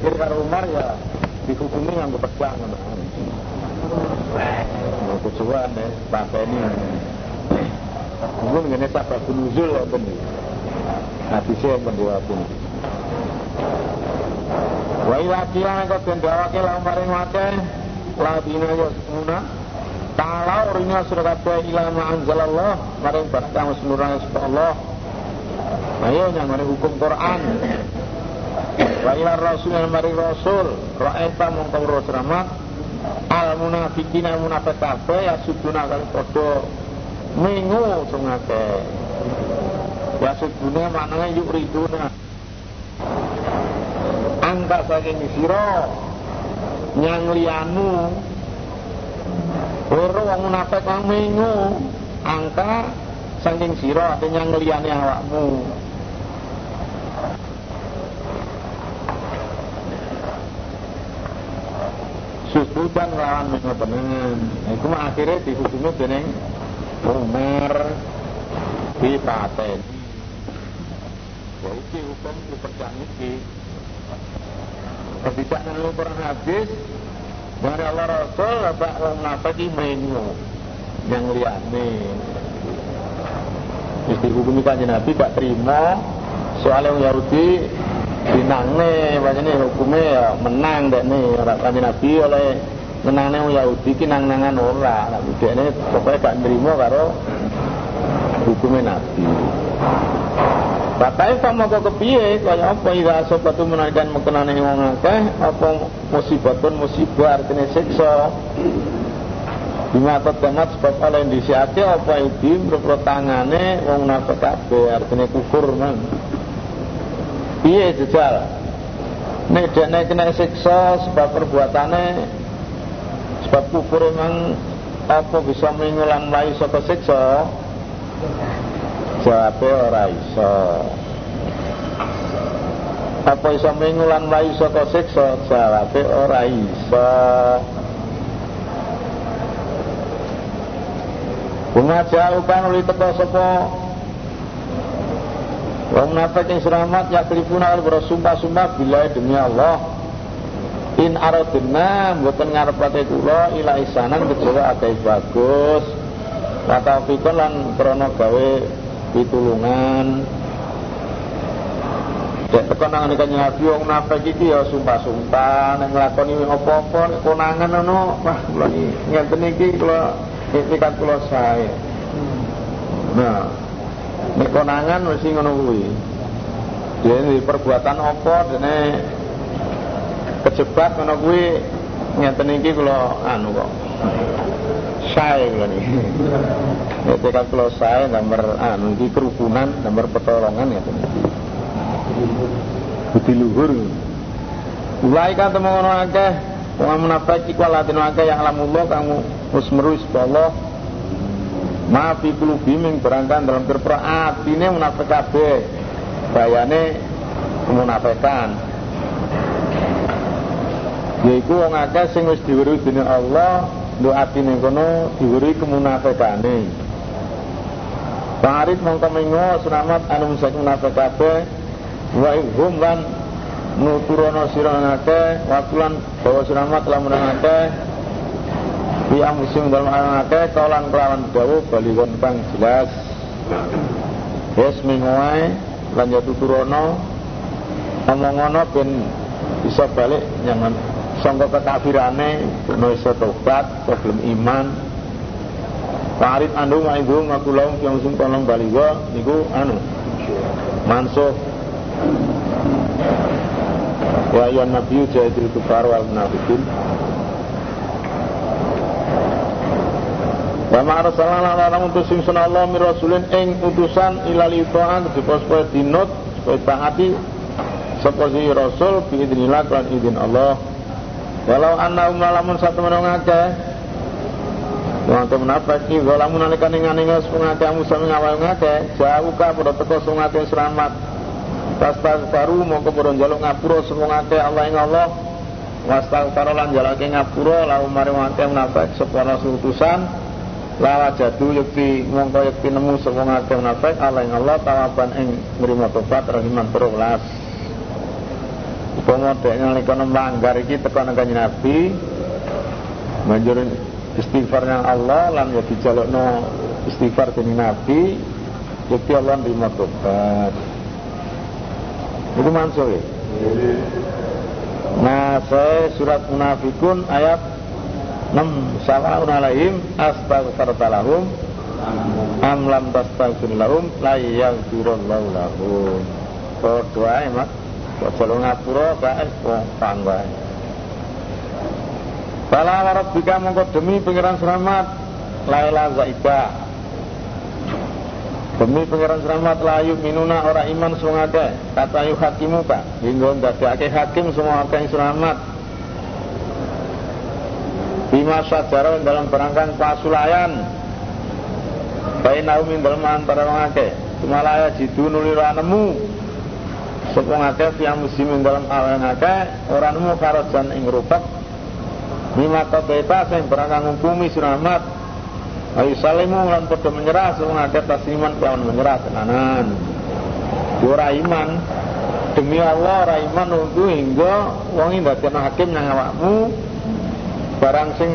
akhir karo Umar ya dihukumi pedang ngono. Wah, kucuan deh, pateni. Mungkin ngene sabab nuzul ya bener. Hadisnya yang mendewakan. Wa ila kiyana kau tendawake la maring wake la dina ya semuna. Ta'ala urinya surah kabeh ila ma anzalallah maring barang kang semurane Allah. Ayo yang hukum Quran. Wa ila rasul yang maring rasul ra'aita mongko rasul rahmat al munafikin al munafiq kabeh ya suduna kali padha mengu sing akeh. Ya suduna maknanya yuk riduna angka saking sira nyang liyanu Ora wong munafik kang mengu angka saking sira ate nyang liyane awakmu. Susudan lawan mengo tenengan. Iku mah akhire dihukumi dening Umar dipateni. Ya hukum dipercaya iki. Tidak lalu Quran hadis dari Allah Rasul apa orang munafik menyu yang liane. Mesti hukumi kanjeng Nabi gak terima soalnya Yahudi dinangne bacane hukumnya ya menang dek nih orang kanjeng Nabi oleh menangne orang Yahudi ki nang-nangan ora. Tapi ini pokoknya gak terima karo hukumnya Nabi. Bakai sama kok kepiye kaya apa ira sobatu menaikkan mekenane wong akeh apa musibatun musibah artinya siksa. Bima tetemat sebab oleh disiake apa iki mrepro tangane wong nafek kabeh artinya kufur man. Piye jejal? Nek dene kena siksa sebab perbuatane sebab kufur emang apa bisa mengulang mlayu saka siksa? Jawabe ora iso. Apa iso mengulan mlayu saka siksa? Jawabe ora iso. Bunga jauh kan uli teko sapa Wong nafek yang selamat ya kelipuna bersumpah-sumpah bila demi Allah In aradna mboten ngarepake kula ila isanan kejawa akeh bagus. Kata fikon lan krana gawe pitulungan Dek tekan nang kanjeng Nabi wong nafek iki ya sumpah-sumpah nek nglakoni apa-apa nek konangan ngono wah kula ngenten iki kula itikat kula sae. Nah, nek konangan mesti ngono kuwi. Dene perbuatan apa dene kejebak ngono kuwi ngenten iki kula anu kok. Sae kula niki. Nek tekan kula sae nomor anu iki kerukunan, nomor pertolongan ngeten iki. Budi luhur. Ulai kan temu ngono akeh wong munafik iku latin akeh yang alamullah kang wis merus Allah. Ma fi qulubi min berangkan dalam perpra atine munafik. Bayane kemunafikan. Yaiku wong akeh sing wis diweruhi dening Allah, nduk atine kono diweruhi kemunafikane. Farid mongko mengo selamat anu musak munafik kabeh wa ihum lan nuturono siranake wakulan bahwa siramat telah menangake di musim dalam anake kaulan kelawan dawu balikon kang jelas. Yes minguai lan ya tuturono ngomongono ben bisa balik jangan sangka kekafirane no iso tobat belum iman. Farid andu ma'idhu makulau yang musim tolong baligo niku anu mansuh. Ya ayuhan nabi jahidil kufar wal munafikin Wa ma arsalna lan utus sing Allah mir rasulin ing utusan ilal itoan supaya dinut supaya taati sapa si rasul bi idznillah lan izin Allah. Walau anna umalamun satu menongake Wong te menafiki zalamun nalika ning ngene ngake musa ngawal ngake jauh ka padha teko sungate selamat. Baru mau keburu jaluk ngapura semua ngake Allah ing Allah. Wastaghfara lan jalake ngapura lahu mari ngake munafik sepana utusan la wajadu yakti mongko yakti nemu semua ngake munafik Allah ing Allah tawaban ing nrimo tobat rahiman berulas upama dek nalika melanggar iki teko nang kanjeng Nabi banjur istighfarnya Allah lan ya dijalukno istighfar dening Nabi Gusti Allah nerima tobat. Itu mansuh ya Nah saya surat munafikun ayat 6 Sawa'un alaihim astaghfarta lahum am lam tastaghfir lahum la yaghfirullahu lahum. Padha ae Aja lu ngapura bae wong pangwae Bala rabbika mongko demi pengiran selamat Laila Zaiba. Demi pengiran selamat layu minuna orang iman ada. Kata yu hakimu pak. Hingga ndadake hakim semua yang selamat Bima sajarah dalam berangkang pasulayan. Baik naumin dalam antara orang ake Cuma laya jidu nulira nemu. Sapa ngake fiang muslimin dalam awal ngake Orang nemu karojan ing rupak Mima bebas yang berangkang ngukumi suramat Ayu salimu lan padha menyerah sapa ngake tasliman kelawan menyerah tenanan. Ora iman. Demi Allah ora iman nunggu hingga wong ndadekno hakim nang awakmu barang sing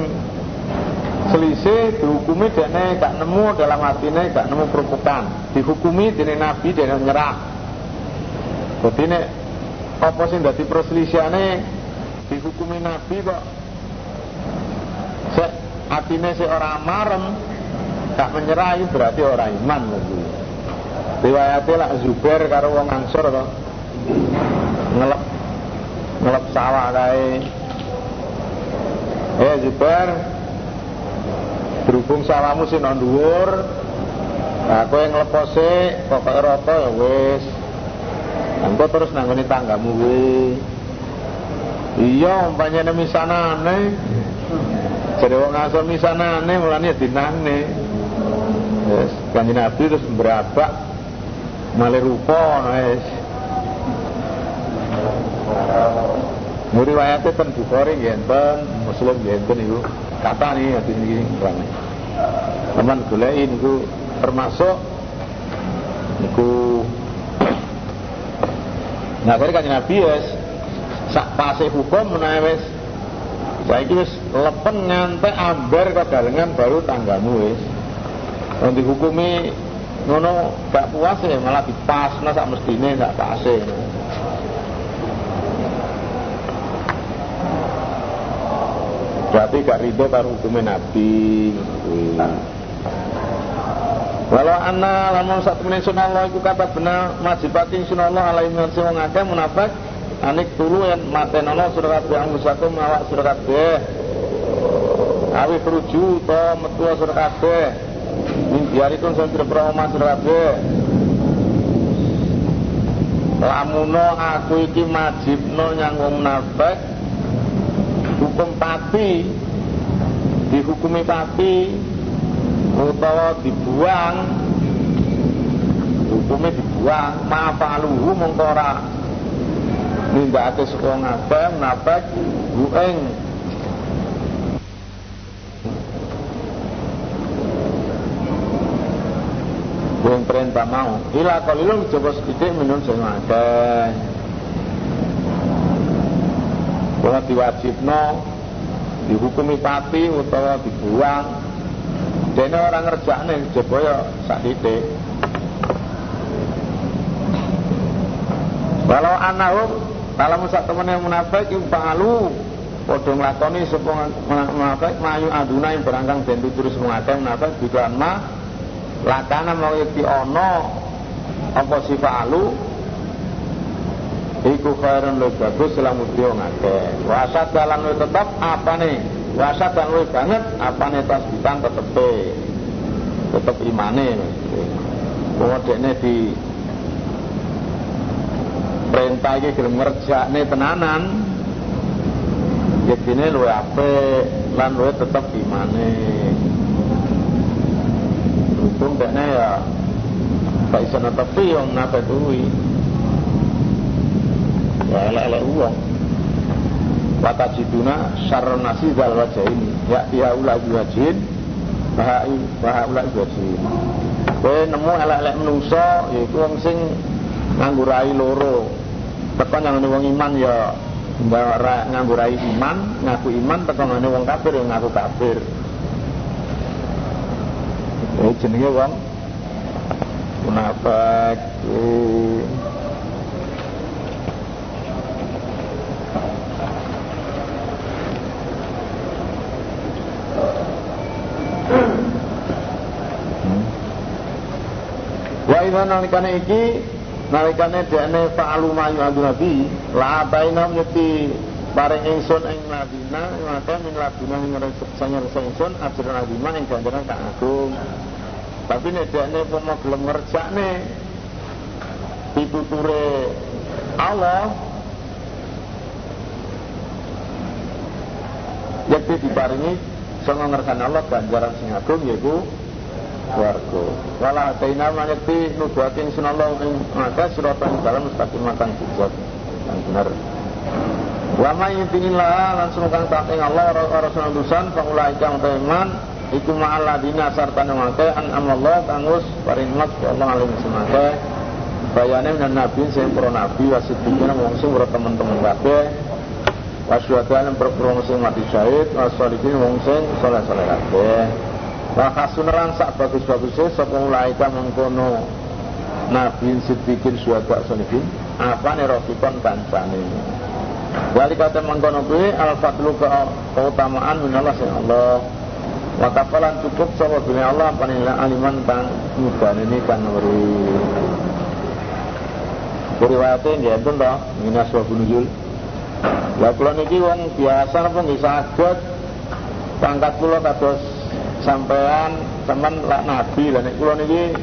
selisih dihukumi dene gak nemu dalam hatine gak nemu kerupukan dihukumi dene nabi dene nyerah. Jadi nek apa sing dadi perselisihane dihukumi nabi kok. Sek atine sik ora marem gak menyerah berarti orang iman lagi. Riwayatnya lah Zubair karo wong Ansor to ngelep ngelep sawah kae eh Zubair. Berhubung sawahmu sing nang dhuwur nah kowe nglepose pokoke rata ya wis. Engko terus nanggone tanggamu kuwi iya umpamane misanane jadi wong asal misanane mulane dinangne Yes, kanjeng Nabi terus berabak malih rupa wis. Muri wayate ten Bukhari nggih enten, Muslim nggih enten iku. Kata nih hati ini rame. Teman goleki niku termasuk niku Nah, kali kanjeng Nabi wis sak pase hukum menawi wis saiki wis lepen ngantek ambar kadalengan baru tanggamu wis. Wong dihukumi ngono gak puas ya malah dipasna sak mestine sak pase. Berarti gak ridho karo hukumnya Nabi. Walau anna lamun satu menit sunallah iku kata benar majibati sunallah alaihi wa sallam ngake munafik anik turu yang matenono surat yang musakum awak surat kabeh. Awi keruju to metua surat kabeh. Tidak pernah omah sirabe Lamuno aku iki majibno nyang wong munafik hukum pati dihukumi pati utawa dibuang hukumnya dibuang maafaluhu mongko ora nindakake saka ngabeh munafik bueng. Yang perintah mau. Ila kalilun coba sedikit minum sing Kalau diwajibno dihukumi pati utawa dibuang. Dene orang ngerjakne coba ya sak titik. Walau anahum kalau musak yang munafik yang pangalu Padha nglakoni sapa munafik mayu aduna yang berangkang den terus mengatakan munafik bidan ma lakana mau yakti ono apa sifalu iku khairun lu bagus selamu dia ngake wasat dalam lu tetap apa nih wasat dan lu banget apa nih tasbitan tetep tetep imane. Kemudian di perintah iki gelem ngerjakne tenanan. Yektine luwe apik lan luwe tetep imane. Hukum dekne ya gak iso netepi yang napa duwi ya elek-elek uang. Wata jiduna syarron nasi wajah ini Ya tiha ula wajin Bahai ula wajin Kowe nemu elek-elek menungso Yaitu wong sing nganggurai loro. Teko nyangone wong iman ya. Nganggo rai iman, ngaku iman teko ngene wong kafir ya ngaku kafir. Eh jenenge wong? Munafik. Idza nalikane iki nalikane dekne fa'alu ma yu'adu nabi la baina yati bareng ingsun ing ladina maka min ladina ing sanya rasa ingsun ajrun ladina ing ganjaran kang agung tapi nek dekne pomo gelem ngerjakne pituture Allah yakti diparingi sanga ngersane Allah ganjaran sing agung yaiku warga wala ataina manekti nuduhake ingsun Allah ing maka siratan dalam mustaqim makan bujat yang benar. Wa ma yutinillah langsung kang tak ing Allah rasul utusan faulai kang teman iku ma'alladina sarta ngake an amallah kang wis parinmat Allah alim semake bayane dan nabi sing pro nabi wasidikina wong sing teman-teman kabeh. Wasyuhada yang sing mati syahid wasolikin wong sing soleh-soleh kabeh Wakasun sak bagus-bagusnya Sapa ulaika mengkono. Nabi sidikin syuhada sonikin Apa nih rofikon kancane Wali kata mengkono kuwi Al-Fadlu ke keutamaan Minallah sing Allah. Wakafalan cukup Sapa bini Allah Panila aliman kang ini kan weri Kuriwayatnya dia itu toh Minas wa Ya kula niki wong biasa apa nggih saged pangkat kula kados sampean teman lah nabi. Lah nek kula niki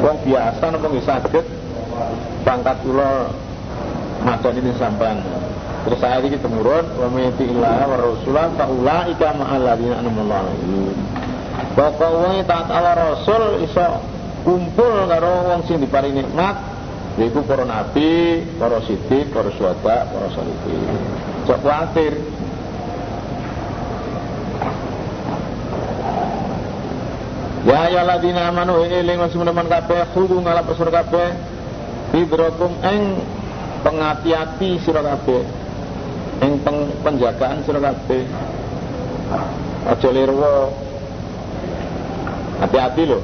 wong biasa napa nggih saged pangkat kula madan ini sampean. Terus saya ini temurun wa mati ilah wa rasulah fa ulaika ma'al ladzina an'amallahu Bapak wong taat Allah Rasul iso kumpul karo wong sing diparingi nikmat yaitu para nabi, para sidik, para syuhada, para sholihin. Cok khawatir Ya ladina amanu eling masih meneman kabeh kudu ngalap pesur kabeh. Hidrokum eng pengati-ati sira kabeh. Ing penjagaan sira kabeh. Aja lirwa. Hati-hati lho.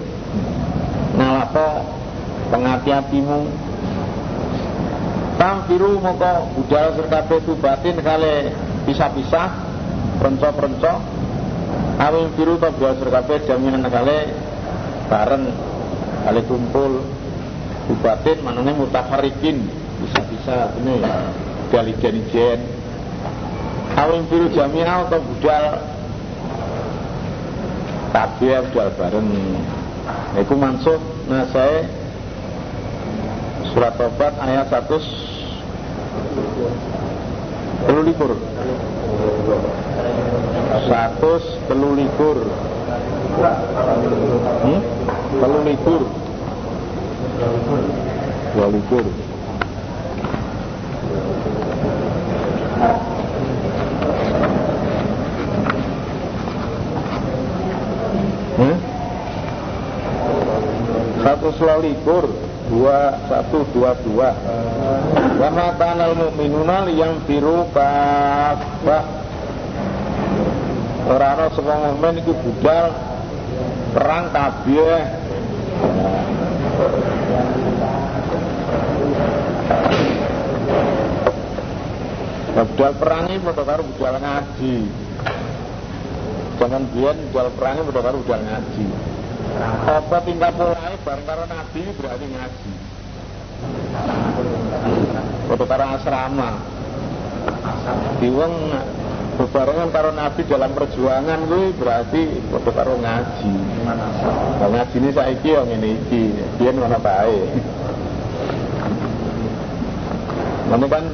Ngalapo pengati-atimu Tamfiru moko budal sira kabeh batin kale pisah-pisah prenco-prenco Awil biru to buat serkape jaminan kali bareng kali kumpul. Bubatin manane mutafarikin bisa-bisa ini gali jen Awil biru jaminan atau budal. Tapi budal bareng. Iku mansuh saya surat tobat ayat 100 Perlu libur satu telu likur hmm? telu likur dua likur. Hmm? satu selikur dua satu dua dua. Wa kanal mu'minuna yang biru kafah Ora ana sapa mukmin iku budal perang kabeh. Nah, budal perang ini padha karo budal ngaji. Jangan biyen budal perang ini padha karo budal ngaji. Apa tingkat mulai bareng karo nabi berarti ngaji. Padha karo asrama. Diwong bebarengan karo Nabi dalam perjuangan kuwi berarti padha karo ngaji. Nah, ngaji ini saiki yo ngene iki, biyen ngono bae. Namun kan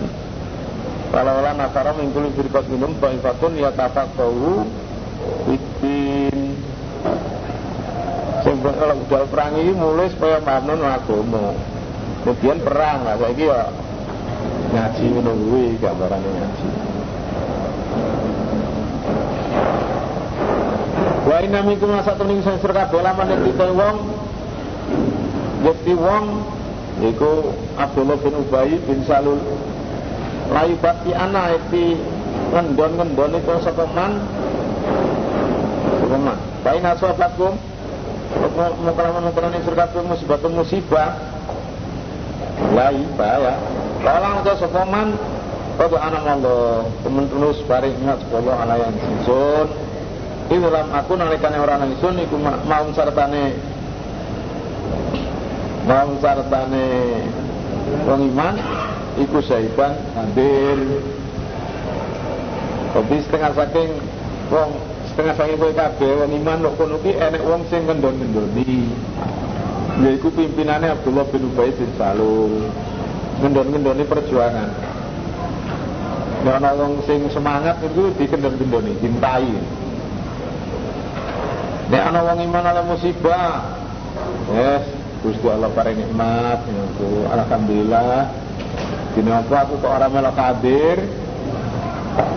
kalau Allah nasara mengkuli firqat minum Ba'ifatun ya tafakahu Ikin Sehingga kalau udah perang ini mulai supaya manun agama Kemudian perang lah saya ya ngaji menunggu gambaran ngaji Wa inna minkum satu ning sing sira kabeh laman kita wong. Yakti wong Iku Abdullah bin Ubay bin Salul. Layu bakti anak itu ngendon-ngendon itu sepeman sepeman baik nasofakum mukalaman-mukalaman yang surga musibah musibah. Layu bahaya kalau itu sepeman Kau anak Allah temen terus bareng ingat sepuluh anak yang sinsun itu dalam aku nalikannya orang yang sun iku mau sartane mau sartane wong iman iku saiban hadir. Tapi setengah saking wong setengah saking kowe kabeh wong iman kok kono ki enek wong sing ngendon-ngendoni. Yaiku pimpinannya Abdullah bin Ubay bin Salul. Ngendon-ngendoni perjuangan. Nek ana wong sing semangat itu dikendon-kendoni, cintai. Nek ana wong iman ala musibah, yes, Gusti Allah paring nikmat, aku alhamdulillah. Dini apa aku kok orang melok hadir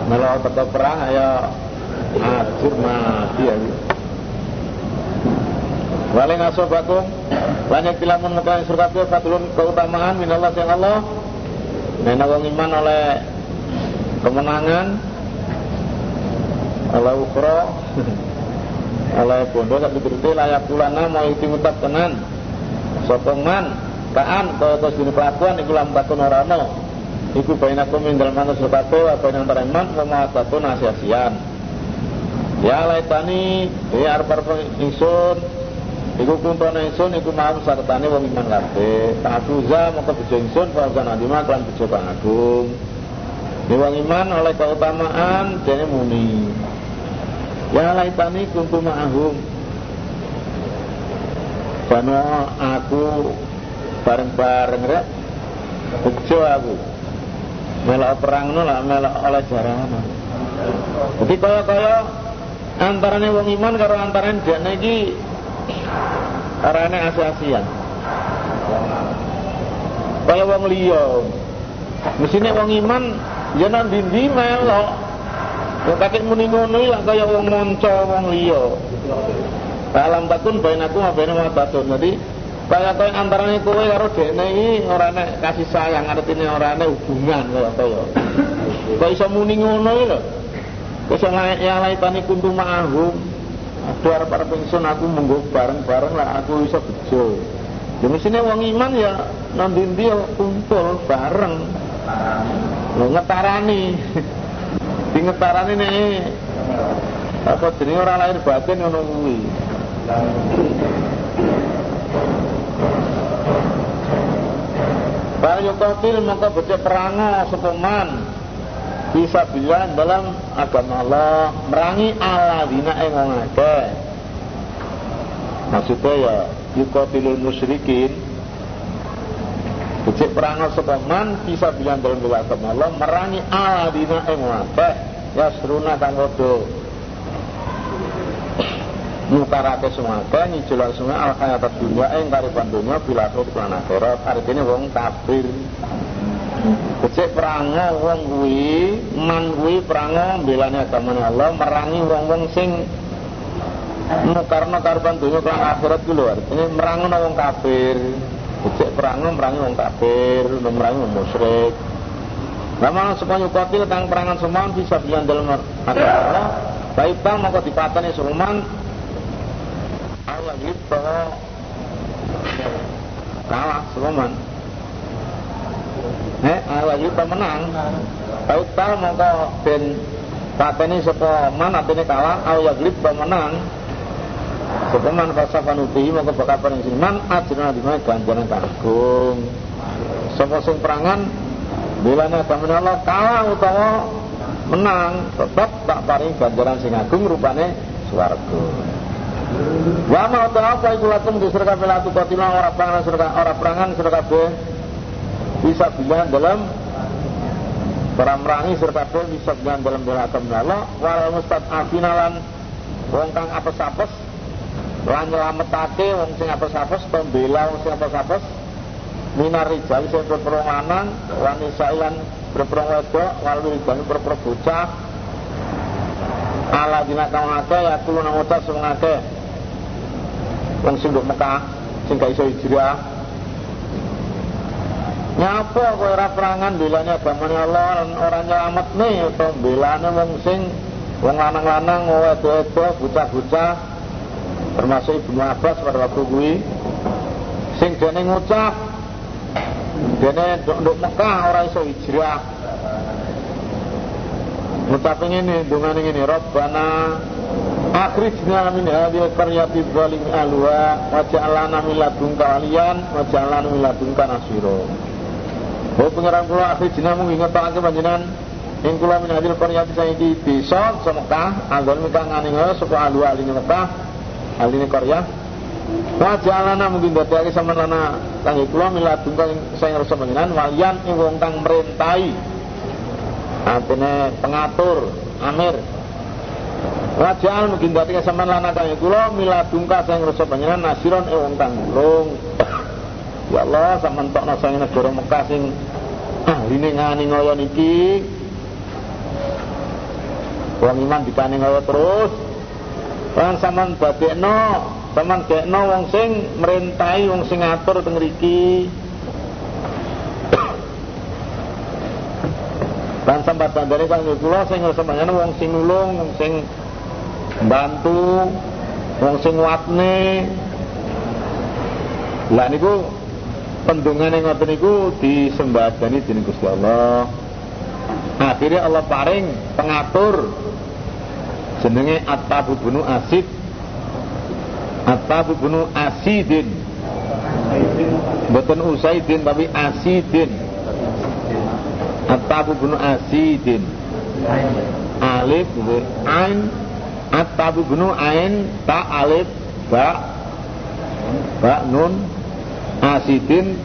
Melok tetap perang ayo. Hancur mati ya Wali ngasobakum Banyak tilamun mengetahui surga itu Faturun keutamaan minallah yang Allah. Nena wong iman oleh Kemenangan Oleh ukro Oleh bondo Tapi berarti layak pulana Mau itu ngutab tenan Sokongan kaan kaya terus dini kelakuan iku lambatun orano iku bainakum min dalam manus sebatu apa yang antara iman wa satu nasiasian ya laitani ya arep ingsun iku kuntone ingsun iku mau sartane wong iman kabeh. Ta'fuza maka bejo ingsun fawzan adima kan bejo kang agung. Wong iman oleh keutamaan dene muni ya laitani kuntu ma'ahum. Bano aku bareng-bareng rek bejo aku. Melok perang lah melok oleh jarang jadi kaya-kaya antaranya wong iman karo antaranya jane iki arane asiasian. Kaya wong liya. Mesine wong iman ya nang melok Wong kakek muni ngono lah kaya wong monco wong liya. Alam takun bainaku wa bainal batun. Jadi Kaya kaya antarane kowe karo dekne iki ora nek kasih sayang artine ora nek hubungan kaya kaya. Kok iso muni ngono iki lho. Kok iso ya laitani kuntu ma'ahum. Aduh arep ingsun aku munggo bareng-bareng lah aku iso bejo. Ya mesine wong iman ya nang ndi ya kumpul bareng. Lho ngetarani. Di ngetarani nek apa jenenge ora lahir batin ngono kuwi. Fayuqatil maka baca perango sepeman bisa bilang dalam agama Allah merangi ala dina yang ngake maksudnya ya yuqatilul musyrikin Becik perango sepeman bisa bilang dalam agama Allah merangi ala dina yang ngake ya seruna kang nyukarake sumake nyijelak sungai al hayat dunia ing kariban dunia bila akhirat lan akhirat. Artine wong kafir. Becik perango wong kuwi man kuwi perango agamane Allah merangi wong-wong sing nukarno kariban dunia lan akhirat ku lho. Artine wong kafir Becik perango merangi wong kafir merangi wong musyrik. Lama semuanya kotil kang perangan semua bisa bilang dalam agama Baik bang maka dipatani semuanya Allah gitu kalah Sulaiman eh Allah gitu menang. Tahu tahu maka ben pateni sapa man atene kalah Allah gitu menang Sapa man fasafan uti maka bakal paring man ajrana di mana? Ganjaran agung. Sapa sing perangan bilane temen Allah kalah utawa menang. Tetap tak paring ganjaran sing agung rupane swarga. Wa ma apa iku lakum di surga pelatu kotima ora perangan surga ora perangan surga kabeh bisa bilang dalam para merangi kabeh bisa bilang dalam bela Allah wal mustad afinalan wong kang apes-apes lan nyelametake wong sing apes-apes pembela wong sing apes-apes minar rijal sing berperang lanang lan isailan berperang wedok wal widan berperang bocah. Ala dina kang akeh ya kulo nang utas sing akeh. Wong sing nduk Mekah sing gak iso hijrah. Nyapa kowe ora perangan belane agamane Allah ora nyelametne utawa belane wong sing wong lanang-lanang wedok-wedok bocah-bocah termasuk Ibnu Abbas pada waktu kuwi sing dene ngucap dene nduk Mekah ora iso hijrah. Ngucap ngene dongane ngene Rabbana Akhrijna min hadhil qaryati zalim alwa wa ja'alna min ladunka waliyan wa ja'alna min ladunka nasira Oh pengiran kula jenengan mung ngetokake panjenengan ing kula min hadil qaryati saiki desa Mekah mikang nganinga saka alu aline Mekah aline qarya Wa jalana mungkin dadake sampean lana kangge kula miladun kang sing rasa panjenengan walian ing wong kang merintai. Artinya pengatur, amir. Wajal mungkin dadake sampean lana kangge kula miladun kang sing rasa panjenengan nasiron ing wong kang Ya Allah sampean tokno sang negara Mekah sing ahline ngani ngoyo niki. Wong iman dikani ngoyo terus. Lan sampean dadekno, sampean gekno wong sing merintai wong sing ngatur teng mriki. Lan sampean bandare kang kula sing sampeyan wong sing nulung, wong sing bantu, wong sing watne. Lah niku pendungane ngoten niku disembadani dening Gusti Allah. Akhirnya Allah paring pengatur jenenge At-Tabu Asid. At-Tabu Asidin. Mboten Usaidin tapi Asidin. At-Tabu Asidin. Alif Ain. At-Tabu Ain ta alif ba. Ba nun. Asidin.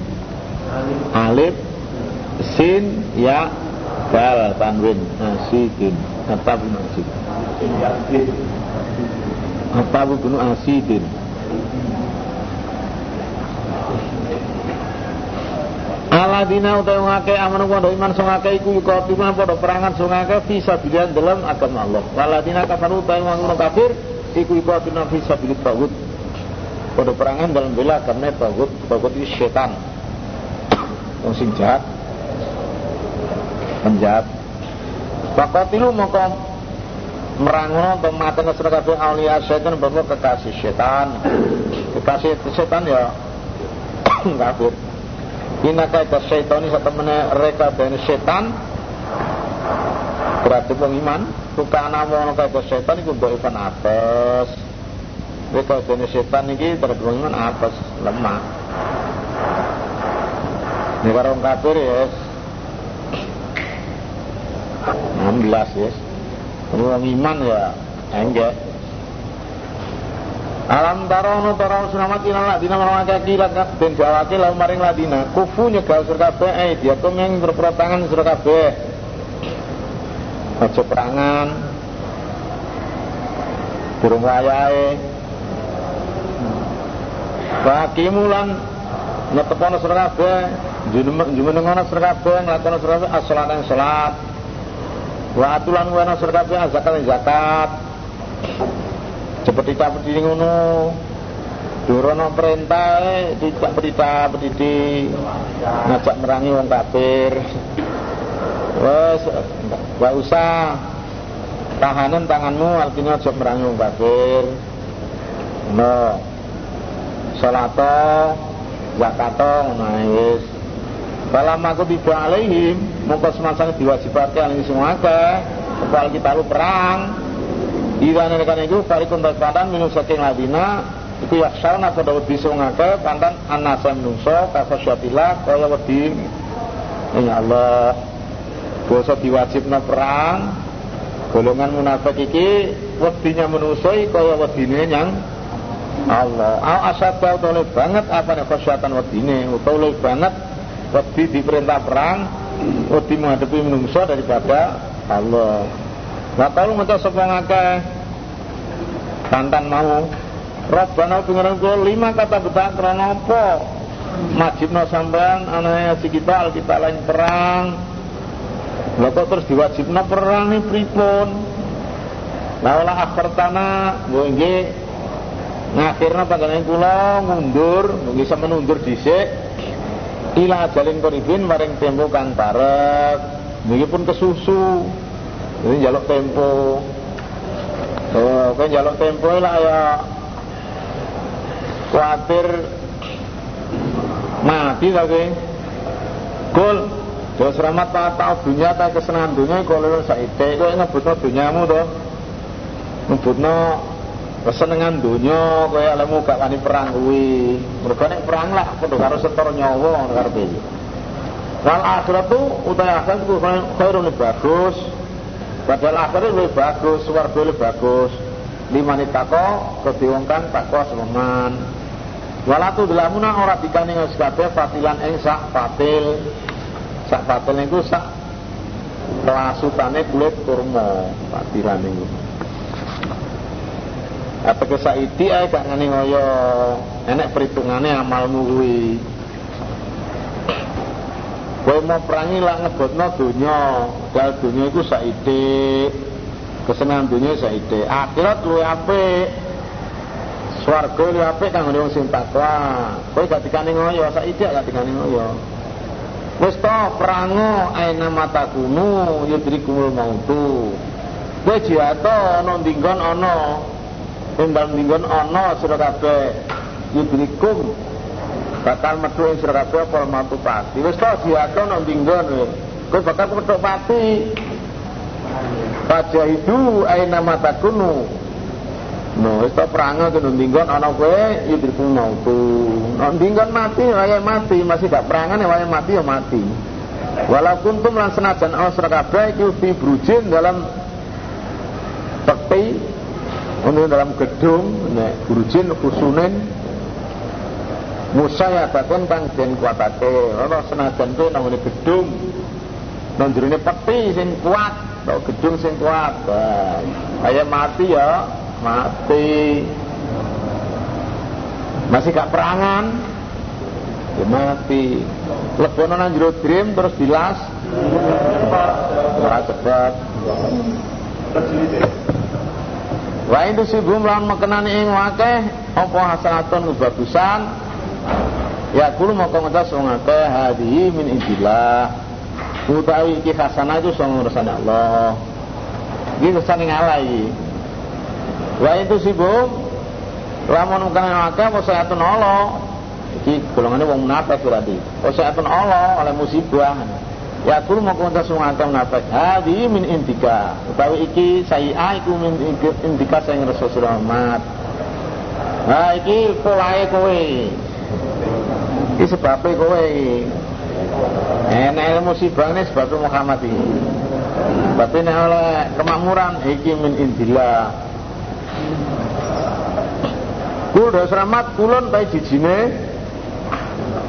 Alif. Sin ya. Dal tanwin. Asidin. Atau asid atau bunu asidin Aladina utawi ngake amanu padha iman sing akeh iku yuqatiluna padha perangan sing akeh fi sabilillah dalam agama Allah. Waladina kafaru utawi wong kafir iku yuqatiluna fi sabilillah pada perangan dalam bela karena tagut tagut itu setan yang sing jahat. Penjahat. Fakatilu maka merangono atau mata ngesra kabeh aulia setan bahwa kekasih setan kekasih setan ya kafir Ina kaitan setan satu mana reka dan setan berarti wong iman Tukana wong kaitan setan itu doifan atas kalau jenis setan ini terbangun apa lemah. Ini orang kafir ya. 16 ya. Orang iman ya enggak. Alam tarono tarono sunamat ila ladina marawaka kila dan jawake lalu maring ladina kufu nyegal surga kabeh eh dia yang berperotangan surga kabeh aja perangan burung wayahe Fakimu lan netepono sira kabeh jumenengono sira kabeh nglakono sira kabeh as-salat yang salat. Wa atulan wa kabeh zakat zakat. Seperti tak berdiri ngono. Durono perintah tidak berita berdiri ngajak merangi wong kafir. Wes gak usah tahanan tanganmu artinya aja merangi wong kafir. No salata zakato nah wis Falam aku tiba alaihim Mungkin semasa diwajibkan ini semua ke Kepala kita lu perang. Ida nenekan itu Farikun pandan minum saking ladina. Iku yaksauna pada wedi sungake Pandan anasa menungso Kafasyatilah Kaya wedi. Ya Allah. Bosa diwajibna perang. Golongan munafik iki Wedinya menusoi Kaya wedine yang Allah. Al asaba utawa banget apa nih khasyatan wedine? Utawa banget wedi diperintah perang wedi menghadapi menungso daripada Allah. Nah kalau maca sapa ngakeh. Tantan mau. Rabbana pengiran kula lima kata betak krana apa? Majibna sampean anane si kita kita lain perang. Lha kok terus diwajibna perang nih pripun? Lah olah akhir tanah nggih. Ngakhirna panjenengan kula mundur bisa menundur dhisik ila jalin koribin maring tempo kang parek niki pun kesusu. Jadi jaluk tempo. Oh kan jaluk tempo lah ya. Khawatir mati lagi kul Jauh selamat tak tahu dunia tak kesenangan dunia kalau saite kau ngebutno dunyamu tuh ngebutno kesenangan dunia kaya lemu gak wani perang kuwi mergo nek perang lah padha karo setor nyawa ngono karepe. Wal akhiratu utai akhirat khairun bagus. Padahal akhirat lebih bagus swarga lebih bagus. Liman tako kediwongkan takwa sememan walatu dilamuna ora dikani kabeh fatilan ing sak fatil sak fatil niku sak kelasutane kulit kurma fatilan niku apa kesaiti ae gak ngene ngoyo. Enek perhitungane amalmu kuwi. Kowe mau perangi lah ngebotno donya. Dal donya iku saithik kesenangan dunia saithik akhirat luwih apik. Swarga luwih apik kanggo wong sing takwa. Kowe gak dikane ngoyo saithik gak dikane ngoyo. Wis to perango aina matakunu yudrikumul mautu. Kowe jiato ana ndinggon ana ing dalem dinggon ana sira kabeh yudrikum bakal metu ing sira kabeh apa matu pati wis to diato nang dinggon kowe bakal metu pati Fajahidu aina matakunu. No, wis to perang ke dinggon ana kowe? Yudrikum mautu. Nang dinggon mati wae mati, masih gak perangan wae mati ya mati. Walau kuntum lan senajan ana sira kabeh iki brujin dalam untuk dalam gedung nek burjin khusunen musayabatan kang den kuatake ana senajan kuwi nang gedung. Nang jerone peti sing kuat atau gedung sing kuat. Kaya mati ya mati. Masih gak perangan. Ya mati. Lebono nang jero dream terus dilas. Ora cepet Wa itu sibum lan mekenani ing wakeh apa hasanatun kebagusan? Ya kulo moko ngetas wong akeh hadihi min indillah utawi iki hasanah itu sing urusan Allah. Iki urusan ngalah iki. Wa itu sibum lamun mekenani wakeh apa sayatun Allah. Iki golongane wong munafik berarti. Apa sayatun Allah oleh musibah Ya kul mau kunta sungata munafik. Hadi min intika. Utawi iki sayi'a iku min intika sing Rasulullah Muhammad. Nah iki polahe kowe. Iki sebabe kowe iki. Enak musibah ini sebab Muhammad ini. Berarti ini oleh kemakmuran iki min indillah. Kul dos rahmat kulon bae jijine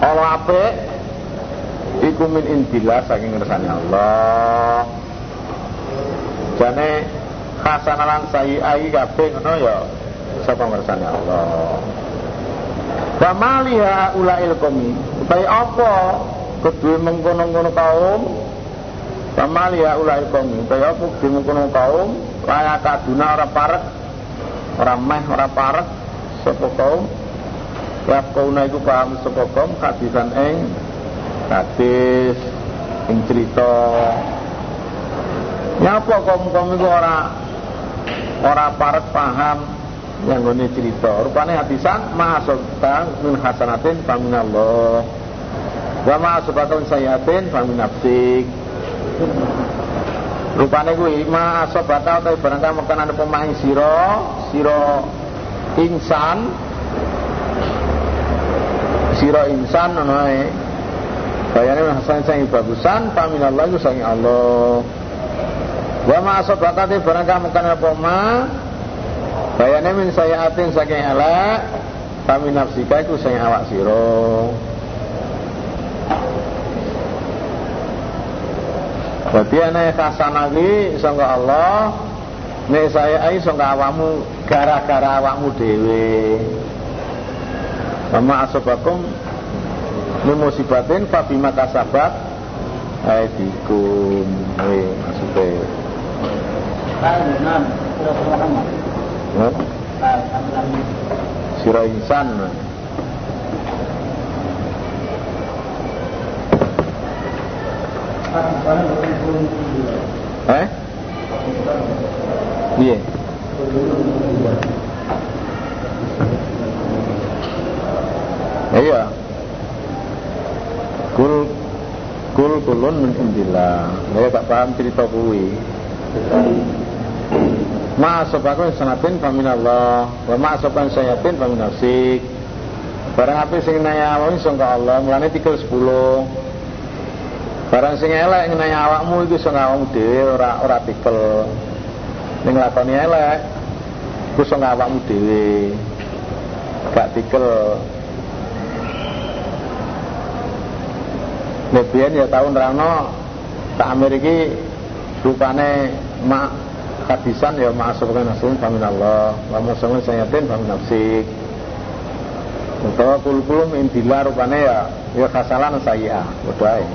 Allah apik iku min saking ngersane Allah. Jane hasanah lan sayi'ai kabeh ngono ya. Sapa ngersane Allah? Wa maliha ulail qawmi. Utai apa kedue mengkono-kono kaum? Wa maliha ulail qawmi. Utai apa kedue mengkono kaum? Layak kaduna ora parek ora meh ora parek sapa kaum? Ya kauna iku paham sapa kaum ing hadis sing cerita. Nyapa kaum-kaum iku ora ora parek paham yang ngene cerita. Rupane hadisan ma'asabta min hasanatin faminallah wa ma'asabta sayatin famin nafsik. Rupane kuwi ma'asabta utawa barang kang mekanan pemain sira sira insan. Sira insan ngono ae Bayane hasan bagusan paminallah iku saking Allah. Wa ma asabaqati barang kamu kana apa ma Bayane min sayatin saking elek kami nafsika iku sing awak sira. Berarti ana hasanah iki sangka Allah nek saya ai sangka awakmu gara-gara awakmu dhewe. Mama asobakum min musibatin fa bima kasabat aidikum eh maksudnya. Sira insan. Eh? Iya. Iya. Kul kul kulun min indillah. Saya tak paham cerita kuwi. Ma asabakum sanatin faminallah wa ma asabakum sayatin faminasik. Barang apa sing naya awakmu sangka Allah, mulane 3 10. Barang sing elek naya awakmu iku sangka awakmu dhewe ora ora tikel. Ning lakoni elek iku sangka awakmu dhewe. Gak tikel. Nebian ya tahun rano tak Ameriki rupane mak hadisan ya ma'asabkan nasun famin Allah wa masamun sayatin famin nafsik. Utawa kul-kulum indila rupane ya ya kasalan saya bodai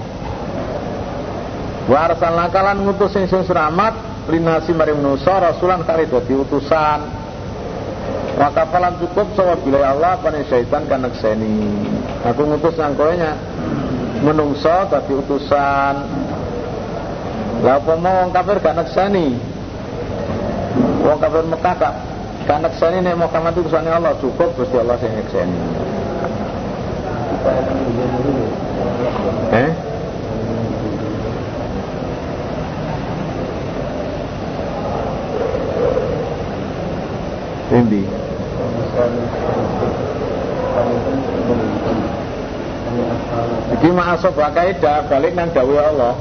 wa arsalna kalan ngutus sing seramat linasi mari manusa rasulan kari dadi utusan. Wa cukup sawa bila Allah pane syaitan kan nekseni aku ngutus nang menungso dadi utusan. Lah mau wong kafir gak nekseni? Wong kafir Mekah gak gak nekseni nek Muhammad itu Allah cukup Gusti Allah sing nekseni. Eh? Endi? Iki ma'asab kaidah balik nang dawuh Allah.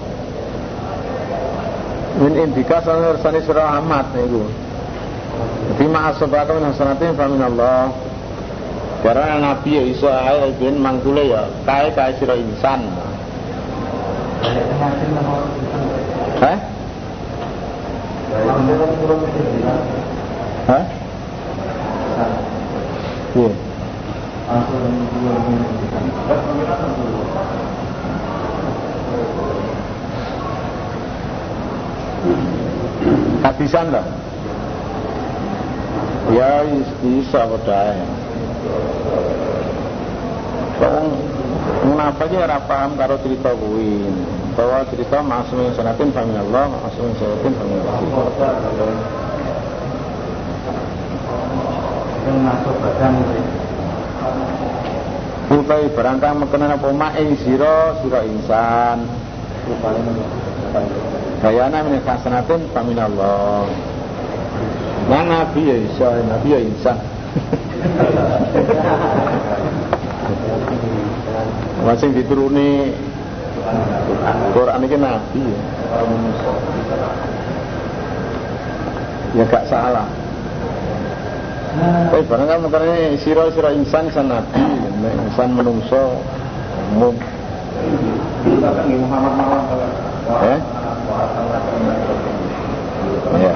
Min indika sanesane surah Ahmad niku. Jadi ma'asab ka min hasanatin fa min Allah. Karena Nabi ya iso ae ben mangkule ya kae kae sira insan. Hah? Hah? Iya. Hadisan lah Ya bisa padha Wong munafike ora paham karo cerita kuwi. Bahwa cerita masuk sanatin famin Allah, masuk sanatin famin Allah. Yang masuk badan Utai barangkang mekenan apa mak ing sira sira insan. Bayana min hasanatin faminallah. Nah nabi ya isa, nabi ya insan. Masing dituruni Quran ini nabi ya. Ya gak salah. Tapi barang kan makanya siro siro insan insan nabi, insan menungso umum. Eh? Ya.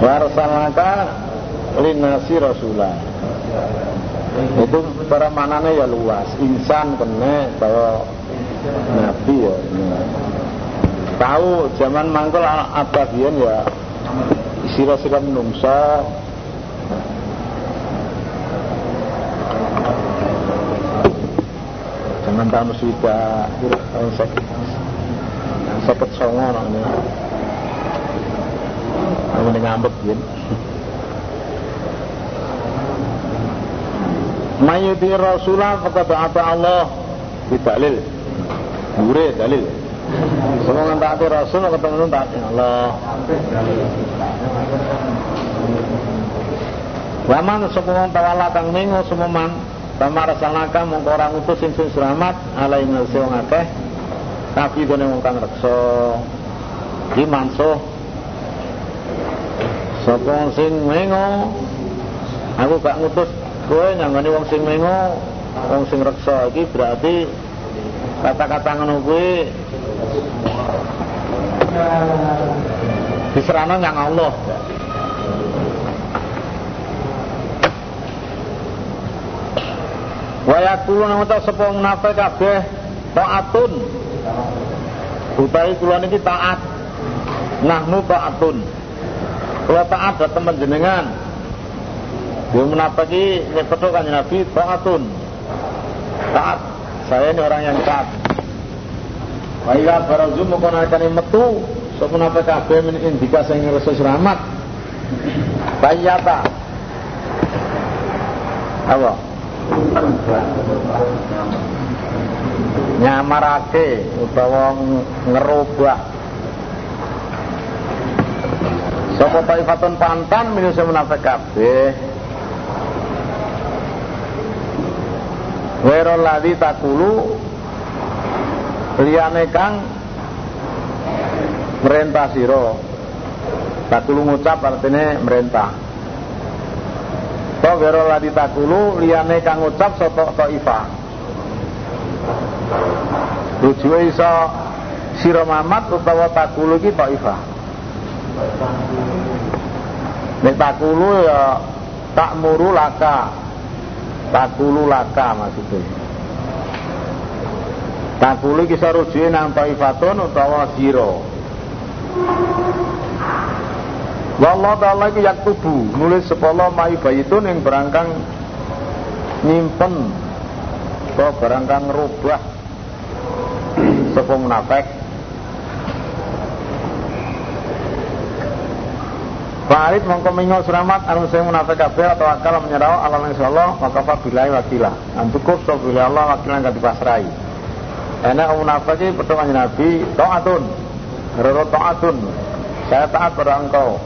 Warsalaka linasi rasulah itu para manane ya luas insan kena bahwa nabi ya tahu zaman mangkul ababian ya sira-sira menungso zaman tahun sudah tahun sakit. Sakit songo ini ini ngambek ya Mayuti Rasulullah kata Allah. Di dalil, Bure dalil. Semua ngentaati Rasul ketemu taati Allah. Waman sepuluh tawala kang mingu semuman Tama rasalnaka mongko orang utus sing selamat alai ngersi wong akeh. Tapi gone wong kang iki mansuh sapa sing mengo aku gak ngutus kowe nyangoni wong sing mengo wong sing reksa. Iki berarti kata-kata ngono kuwi diserana yang Allah Waya kulo nang uta sapa munafik kabeh taatun. Utawi kula niki taat. Nahnu taatun. Kula taat dhateng panjenengan. Dia menapaki nyepetho kanjeng Nabi taatun. Taat. Saya ini orang yang taat. Wa ila barazu moko nalikane metu sapa napa kabeh min indika sing resus rahmat. Bayata. Apa? Nyamarake utawa ngerubah Sapa taifatun pantan minus munafik kabeh Wero ladi takulu liyane kang merintah sira. Takulu ngucap artinya merintah. To wero ladi takulu liyane kang ngucap soto ifa. Rujuke iso sira Muhammad utawa takulu iki ifa. Nek takulu ya tak muru laka takulu laka maksudnya takulu kisah rujuke nang taifatun utawa sira Wallah ta'ala iki yaktubu nulis sepolo mai bayitun yang berangkang nyimpen atau berangkang ngerubah sepo munafik Farid mongko mingo suramat anu sing munafik kabeh atau akal menyerah Allah insyaallah maka fa billahi wakila. An cukup so billahi Allah wakilan kan dipasrai. Enak munafik petung kanjeng Nabi taatun. Roro taatun. Saya taat pada engkau.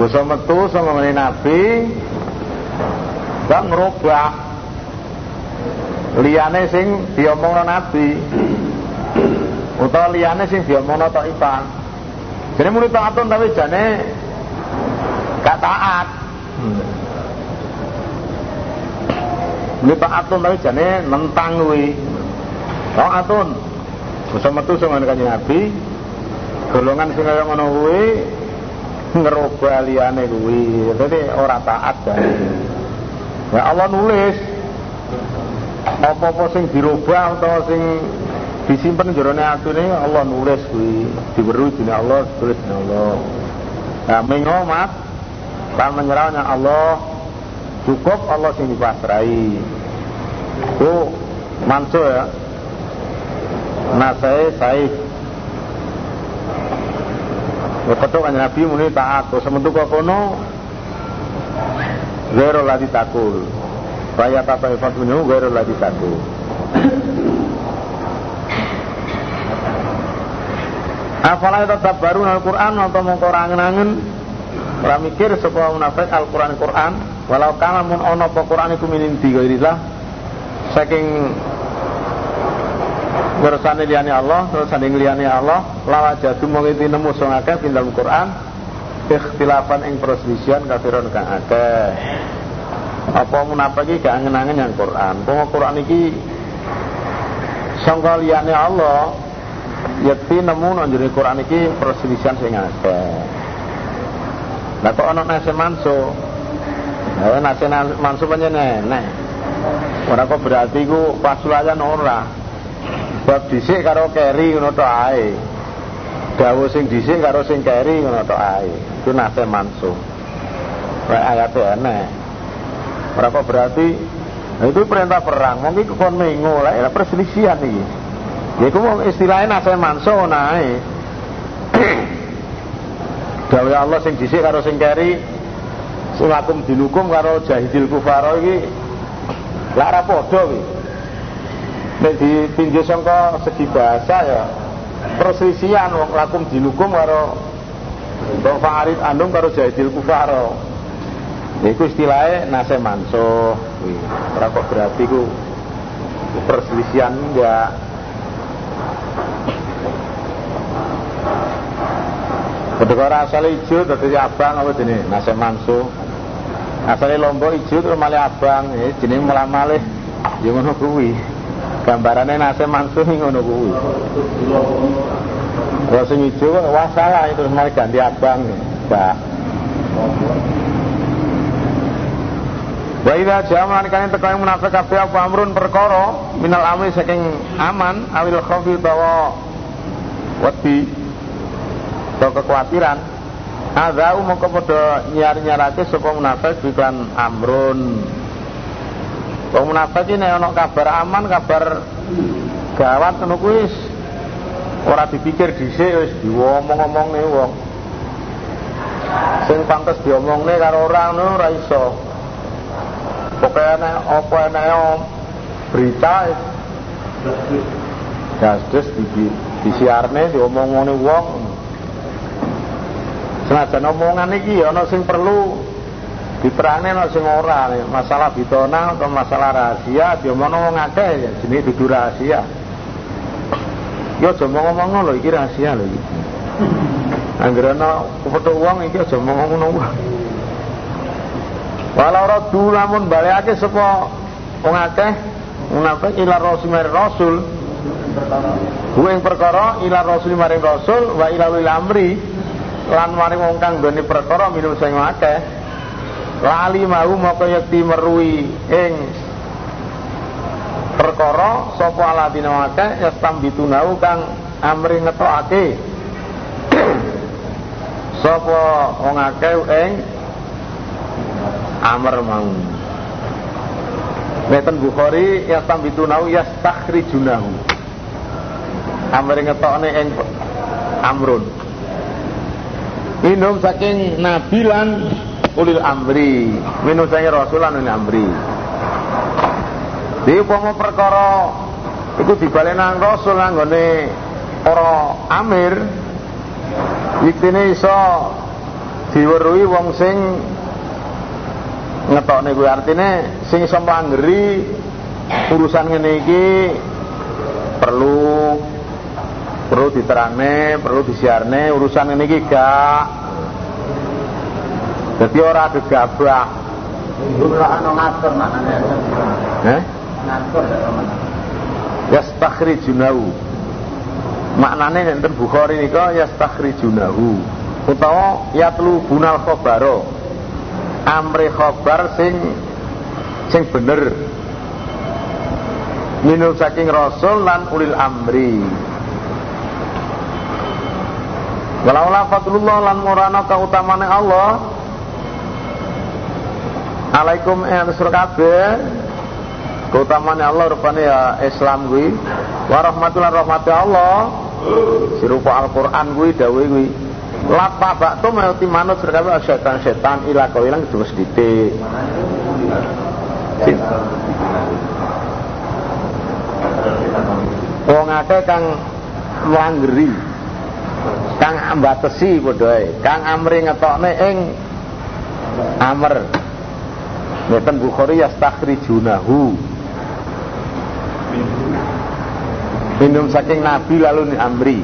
Dosa metu sama Nabi gak ngerubah liyane sing diomongno Nabi utawa liyane sing diomongno Taifah. Jadi muni taatun tapi jane gak taat ini taatun tapi jane nentang kuwi taatun bisa metu sing kanjeng Nabi. Golongan sing kaya ngono kuwi ngerubah liyane kuwi. Dadi ora taat jane ya Allah nulis. Apa-apa sing dirubah atau sing disimpen jerone atune Allah nulis kuwi. Diweru jenenge Allah tulis jenenge Allah. Nah mengomat Lan menyerahnya Allah. Cukup Allah sing dipasrai. Itu manso ya. Nasai saif. Ya betul kan Nabi muni taat. Sementu kok kono Gero lagi takul. Raya tata ifat minhu gero lagi takul. Apalah tetap baru Al-Quran atau mau korangan-angan Ora mikir sapa munafik Al-Qur'an Qur'an, walau kana mun ana apa Qur'an iku minin di ghairillah saking Ngersane liyane Allah, sanding liyane Allah, lawa jadu mung iki nemu sing akeh dalam Quran ikhtilafan ing perselisihan kafiron kang akeh. Apa munafik iki gak ngenangen yang Quran. Pomo Quran iki sangka liyane Allah, yakti nemu nang Quran iki perselisihan sing akeh. Lah kok ana nase manso? Lah nase manso pancen enek. Ora kok berarti ku pasulayan ora. Bab dhisik karo keri ngono tok ae. Dawuh sing dhisik karo sing keri ngono tok ae. Iku manso. Kayak ayat enek. Ora berarti Nah, itu perintah perang, mungkin kon mengo lah, ya perselisihan iki. Ya iku istilahnya nase manso nae. Dawe Allah sing dhisik karo sing keri sing lakum dinukum karo jahidil kufara iki lak ra padha kuwi. Nek ditinjau sangka segi bahasa ya perselisihan wong lakum dinukum karo Wong Farid andung karo jahidil kufara. Iku istilahnya nase manso. Ora kok berarti ku perselisihan enggak. Kedekara asal hijau dadi abang apa jenis nase manso. Asale lombok hijau terus malah abang, ya jenis malah malih ya ngono. Gambarane nase manso ngono kuwi. Kalau sing hijau wah salah itu malah ganti abang. Mbak. Wa idza ja'a kan teko yang munafik apa amrun perkara minal amri saking aman awil khaufi tawa wedi atau kekhawatiran Adau mongko padha nyar-nyarake sapa munafik iklan amrun. Wong munafik iki nek kabar aman, kabar gawat ngono kuwi ora dipikir dhisik wis diomong-omongne wong. Sing pantes diomongne karo orang ngono ora iso. Pokoke nek apa enake berita Dasdes di disiarne diomongne wong Senajan omongan iki ana sing perlu diterangne ana sing ora masalah bitona atau masalah rahasia diomongno wong akeh ya jenenge dudu rahasia. Yo aja ngomong-ngomong lho iki rahasia lho iki. Anggere ana kepethuk wong iki aja ngomong-ngomong. Walau radu lamun balekake sapa wong akeh munafik ila rasul rasul Kuwi perkara ila rasul maring rasul wa ila amri lan maring wong kang perkara minum sing akeh lali mau maka yakti merui ing perkara sapa aladina akeh yastambitunau kang amri ngetokake. Sapa wong akeh ing amr mau. Meten Bukhari yastambitunau yastakhrijunahu amri ngetokne ing amrun. Minum saking nabi lan ulil amri. Minum saking rasul lan ulil amri. Di upama perkara iku dibalik nang rasul nang gone para amir iktine iso diweruhi wong sing ngetokne kuwi. Artine sing iso mlanggeri urusan ngene iki perlu perlu diterangne, perlu disiarne urusan iki gak dadi ora gegabah. Ora ana ngatur maknane. Eh? Ngatur yastakhrijunahu. Maknane enten Bukhari nika yastakhrijunahu utawa yatlu bunal khabaro. Amri khabar sing sing bener. Minul saking rasul lan ulil amri. Walaula fadlullah lan murana kautamane Allah Alaikum yang sur kabeh. Kautamane Allah rupane ya Islam kuwi. Wa rahmatullah rahmati Allah. Sirupa Al-Qur'an kuwi dawuh kuwi. Lapa bakto melti manut sur kabeh setan-setan ila kau ilang cuma sedikit Wong akeh kang mlanggeri kang ambatesi padha kang amri ngetokne ing amr Ngeten Bukhari yastakhrijunahu. Minum saking nabi lalu amri.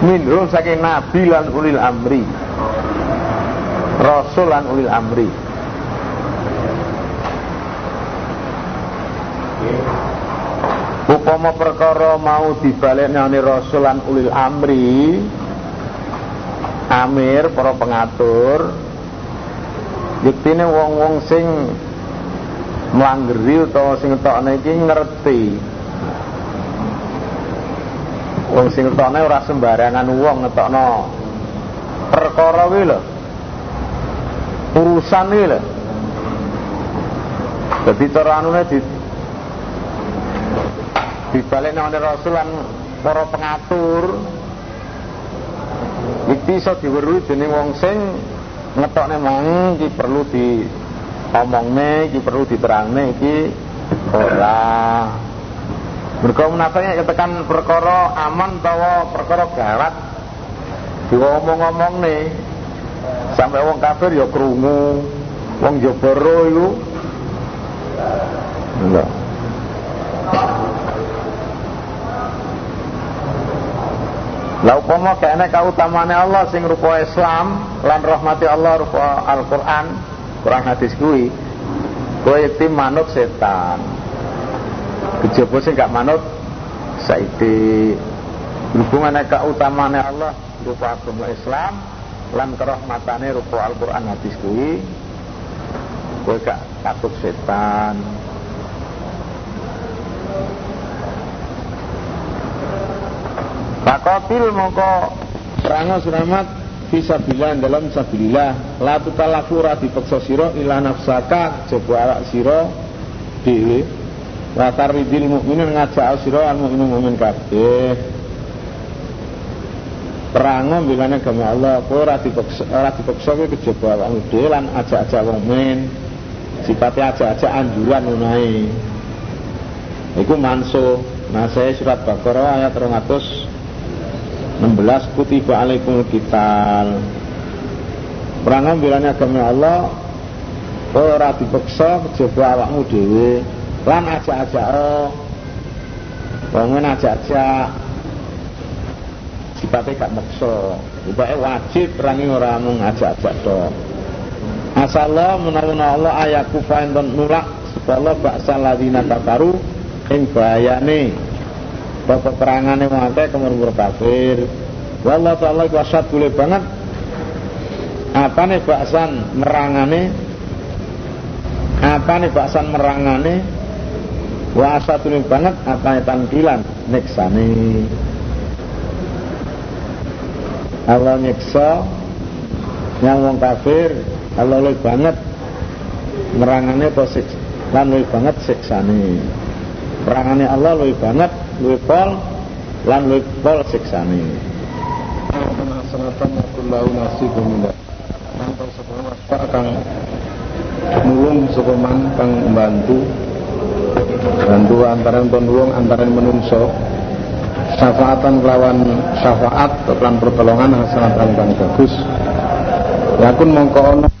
Minum saking nabi lan ulil amri. Rasul lan ulil amri. Upama perkara mau dibalik nyane rasulan ulil amri amir para pengatur diktine wong-wong sing mlanggeri utawa sing tokne iki ngerti. Wong sing tokne ora sembarangan wong ngetokno perkara kuwi lho. Urusan iki lho. Dadi cara anune di dibalik oleh Rasul lan para pengatur. Iki iso diweruhi dening wong sing ngetokne mang iki perlu di omongne iki perlu diterangne iki ora. Mereka menafanya ketekan perkara aman utawa perkara gawat diomong-omong nih sampai wong kafir ya krungu wong jabara iku. Enggak Lah upama kene kautamane Allah sing rupa Islam lan rahmati Allah rupa Al-Qur'an, Quran hadis kuwi. Kowe tim manut setan. Kejaba sing gak manut saiki hubungane kautamane Allah rupa agama Islam lan kerahmatane rupa Al-Qur'an hadis kuwi. Kowe gak takut setan. Fakotil moko Perang suramat fisabilillah dalam sabilillah la tutalafu ra dipeksa sira ila nafsaka coba awak sira dhewe. Wa taridil mukminin ngajak sira al mukmin mukmin kabeh. Perang bilane agama Allah kowe ora dipeksa ora dipeksa kowe kejaba awakmu dhewe lan ajak-ajak wong mukmin. Sifatnya ajak-ajak anjuran ngono iku manso. Nah saya surat Baqarah ayat 200 16 kutiba alaikum kital Perang bilanya agama Allah ora dipeksa kejaba awakmu dhewe. Lan ajak-ajak oh wong ajak-ajak. Sifatnya gak meksa Supaya wajib perangi ora mung ajak-ajak tok Asallah menawa Allah ayat kufa enten nulak supaya baksa ladina kafaru ing bayane peperangane wong akeh kemur kafir. Wallahu taala iku asad boleh banget. Apane baksan merangane apane baksan merangane wa asadul banget apane tampilan neksane Allah nyeksa yang wong kafir Allah lebih banget. Merangane apa lan lebih banget siksane perangane Allah lebih banget pol lan pol siksane hasanatan kullahu nasibun minna nang sapa kang nulung sapa man kang membantu bantu antara nulung antara menungso. Syafaatan kelawan syafaat lan pertolongan hasanatan kang bagus. Yakun mongko ono